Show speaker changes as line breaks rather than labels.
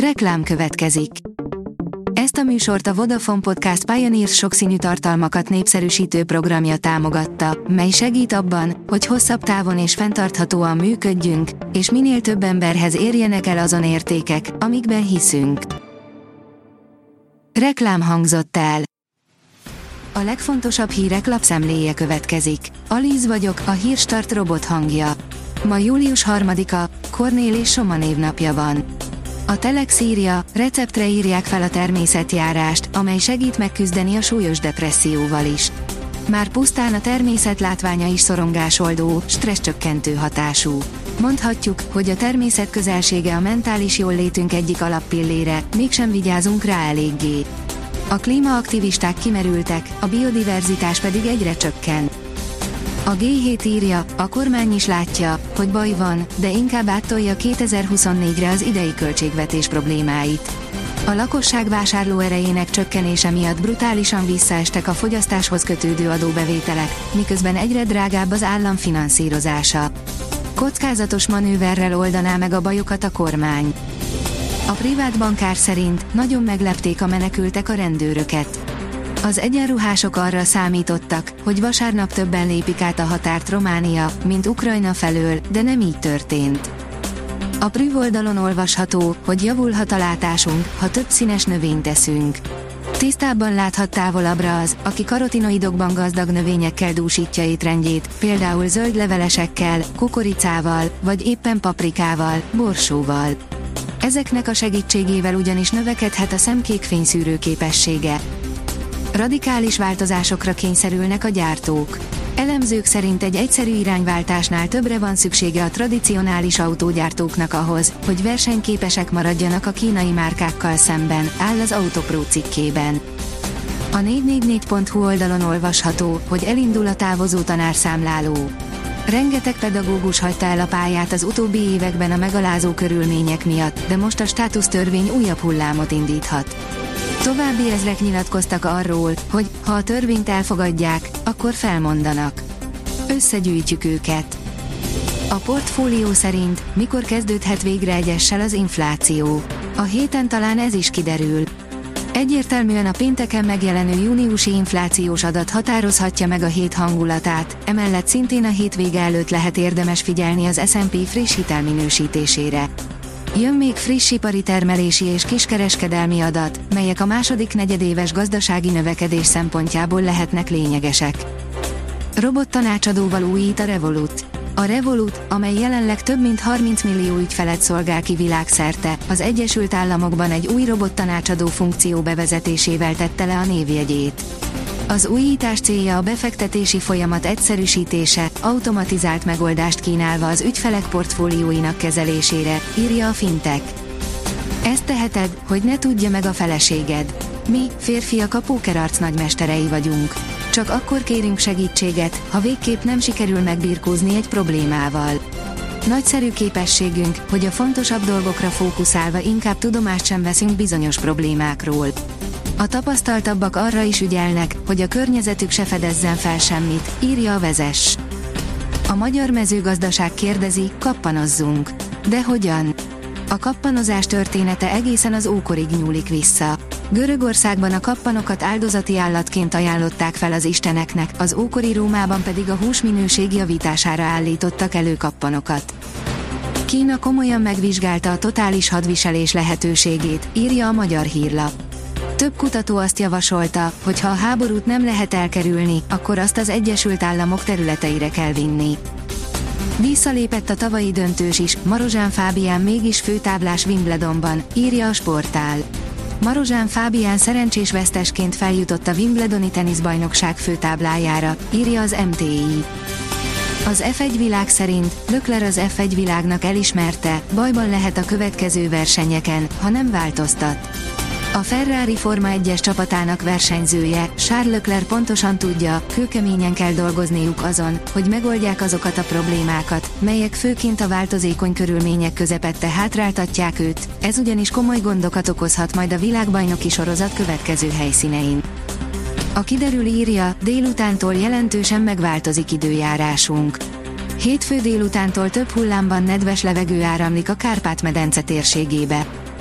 Reklám következik. Ezt a műsort a Vodafone Podcast Pioneers sokszínű tartalmakat népszerűsítő programja támogatta, mely segít abban, hogy hosszabb távon és fenntarthatóan működjünk, és minél több emberhez érjenek el azon értékek, amikben hiszünk. Reklám hangzott el. A legfontosabb hírek lapszemléje következik. Alíz vagyok, a hírstart robot hangja. Ma július 3-a, Kornél és Soma névnapja van. A Telex írja, receptre írják fel a természetjárást, amely segít megküzdeni a súlyos depresszióval is. Már pusztán a természet látványa is szorongásoldó, stresszcsökkentő hatású. Mondhatjuk, hogy a természet közelsége a mentális jóllétünk egyik alappillére, mégsem vigyázunk rá eléggé. A klímaaktivisták kimerültek, a biodiverzitás pedig egyre csökken. A G7 írja, a kormány is látja, hogy baj van, de inkább áttolja 2024-re az idei költségvetés problémáit. A lakosság vásárló erejének csökkenése miatt brutálisan visszaestek a fogyasztáshoz kötődő adóbevételek, miközben egyre drágább az állam finanszírozása. Kockázatos manőverrel oldaná meg a bajokat a kormány. A privát bankár szerint nagyon meglepték a menekültek a rendőröket. Az egyenruhások arra számítottak, hogy vasárnap többen lépik át a határt Románia, mint Ukrajna felől, de nem így történt. A Prüv oldalon olvasható, hogy javulhat a látásunk, ha több színes növényt eszünk. Tisztábban láthat távolabbra az, aki karotinoidokban gazdag növényekkel dúsítja étrendjét, például zöld levelesekkel, kukoricával, vagy éppen paprikával, borsóval. Ezeknek a segítségével ugyanis növekedhet a szemkék fényszűrő képessége. Radikális változásokra kényszerülnek a gyártók. Elemzők szerint egy egyszerű irányváltásnál többre van szüksége a tradicionális autógyártóknak ahhoz, hogy versenyképesek maradjanak a kínai márkákkal szemben, áll az Autopro cikkében. A 444.hu oldalon olvasható, hogy elindul a távozó tanárszámláló. Rengeteg pedagógus hagyta el a pályát az utóbbi években a megalázó körülmények miatt, de most a státusztörvény újabb hullámot indíthat. További ezrek nyilatkoztak arról, hogy ha a törvényt elfogadják, akkor felmondanak. Összegyűjtjük őket. A portfólió szerint mikor kezdődhet végre egyessel az infláció. A héten talán ez is kiderül. Egyértelműen a pénteken megjelenő júniusi inflációs adat határozhatja meg a hét hangulatát, emellett szintén a hétvége előtt lehet érdemes figyelni az S&P friss hitelminősítésére. Jön még friss ipari termelési és kiskereskedelmi adat, melyek a második negyedéves gazdasági növekedés szempontjából lehetnek lényegesek. Robot tanácsadóval újít a Revolut. A Revolut, amely jelenleg több mint 30 millió ügyfelet szolgál ki világszerte, az Egyesült Államokban egy új robot tanácsadó funkció bevezetésével tette le a névjegyét. Az újítás célja a befektetési folyamat egyszerűsítése, automatizált megoldást kínálva az ügyfelek portfólióinak kezelésére, írja a Fintech. Ezt teheted, hogy ne tudja meg a feleséged. Mi, férfiak a pókerarc nagymesterei vagyunk. Csak akkor kérünk segítséget, ha végképp nem sikerül megbirkózni egy problémával. Nagyszerű képességünk, hogy a fontosabb dolgokra fókuszálva inkább tudomást sem veszünk bizonyos problémákról. A tapasztaltabbak arra is ügyelnek, hogy a környezetük se fedezzen fel semmit, írja a vezes. A magyar mezőgazdaság kérdezi, kappanozzunk. De hogyan? A kappanozás története egészen az ókorig nyúlik vissza. Görögországban a kappanokat áldozati állatként ajánlották fel az isteneknek, az ókori Rómában pedig a hús minőség javítására állítottak elő kappanokat. Kína komolyan megvizsgálta a totális hadviselés lehetőségét, írja a magyar hírlap. Több kutató azt javasolta, hogy ha a háborút nem lehet elkerülni, akkor azt az Egyesült Államok területeire kell vinni. Visszalépett a tavalyi döntős is, Marozsán Fábián mégis főtáblás Wimbledonban, írja a sportál. Marozsán Fábián szerencsés vesztesként feljutott a Wimbledoni teniszbajnokság főtáblájára, írja az MTI. Az F1 világ szerint Lökler az F1 világnak elismerte, bajban lehet a következő versenyeken, ha nem változtat. A Ferrari Forma 1-es csapatának versenyzője, Charles Leclerc pontosan tudja, kőkeményen kell dolgozniuk azon, hogy megoldják azokat a problémákat, melyek főként a változékony körülmények közepette hátráltatják őt, ez ugyanis komoly gondokat okozhat majd a világbajnoki sorozat következő helyszínein. A kiderül írja, délutántól jelentősen megváltozik időjárásunk. Hétfő délutántól több hullámban nedves levegő áramlik a Kárpát-medence térségébe.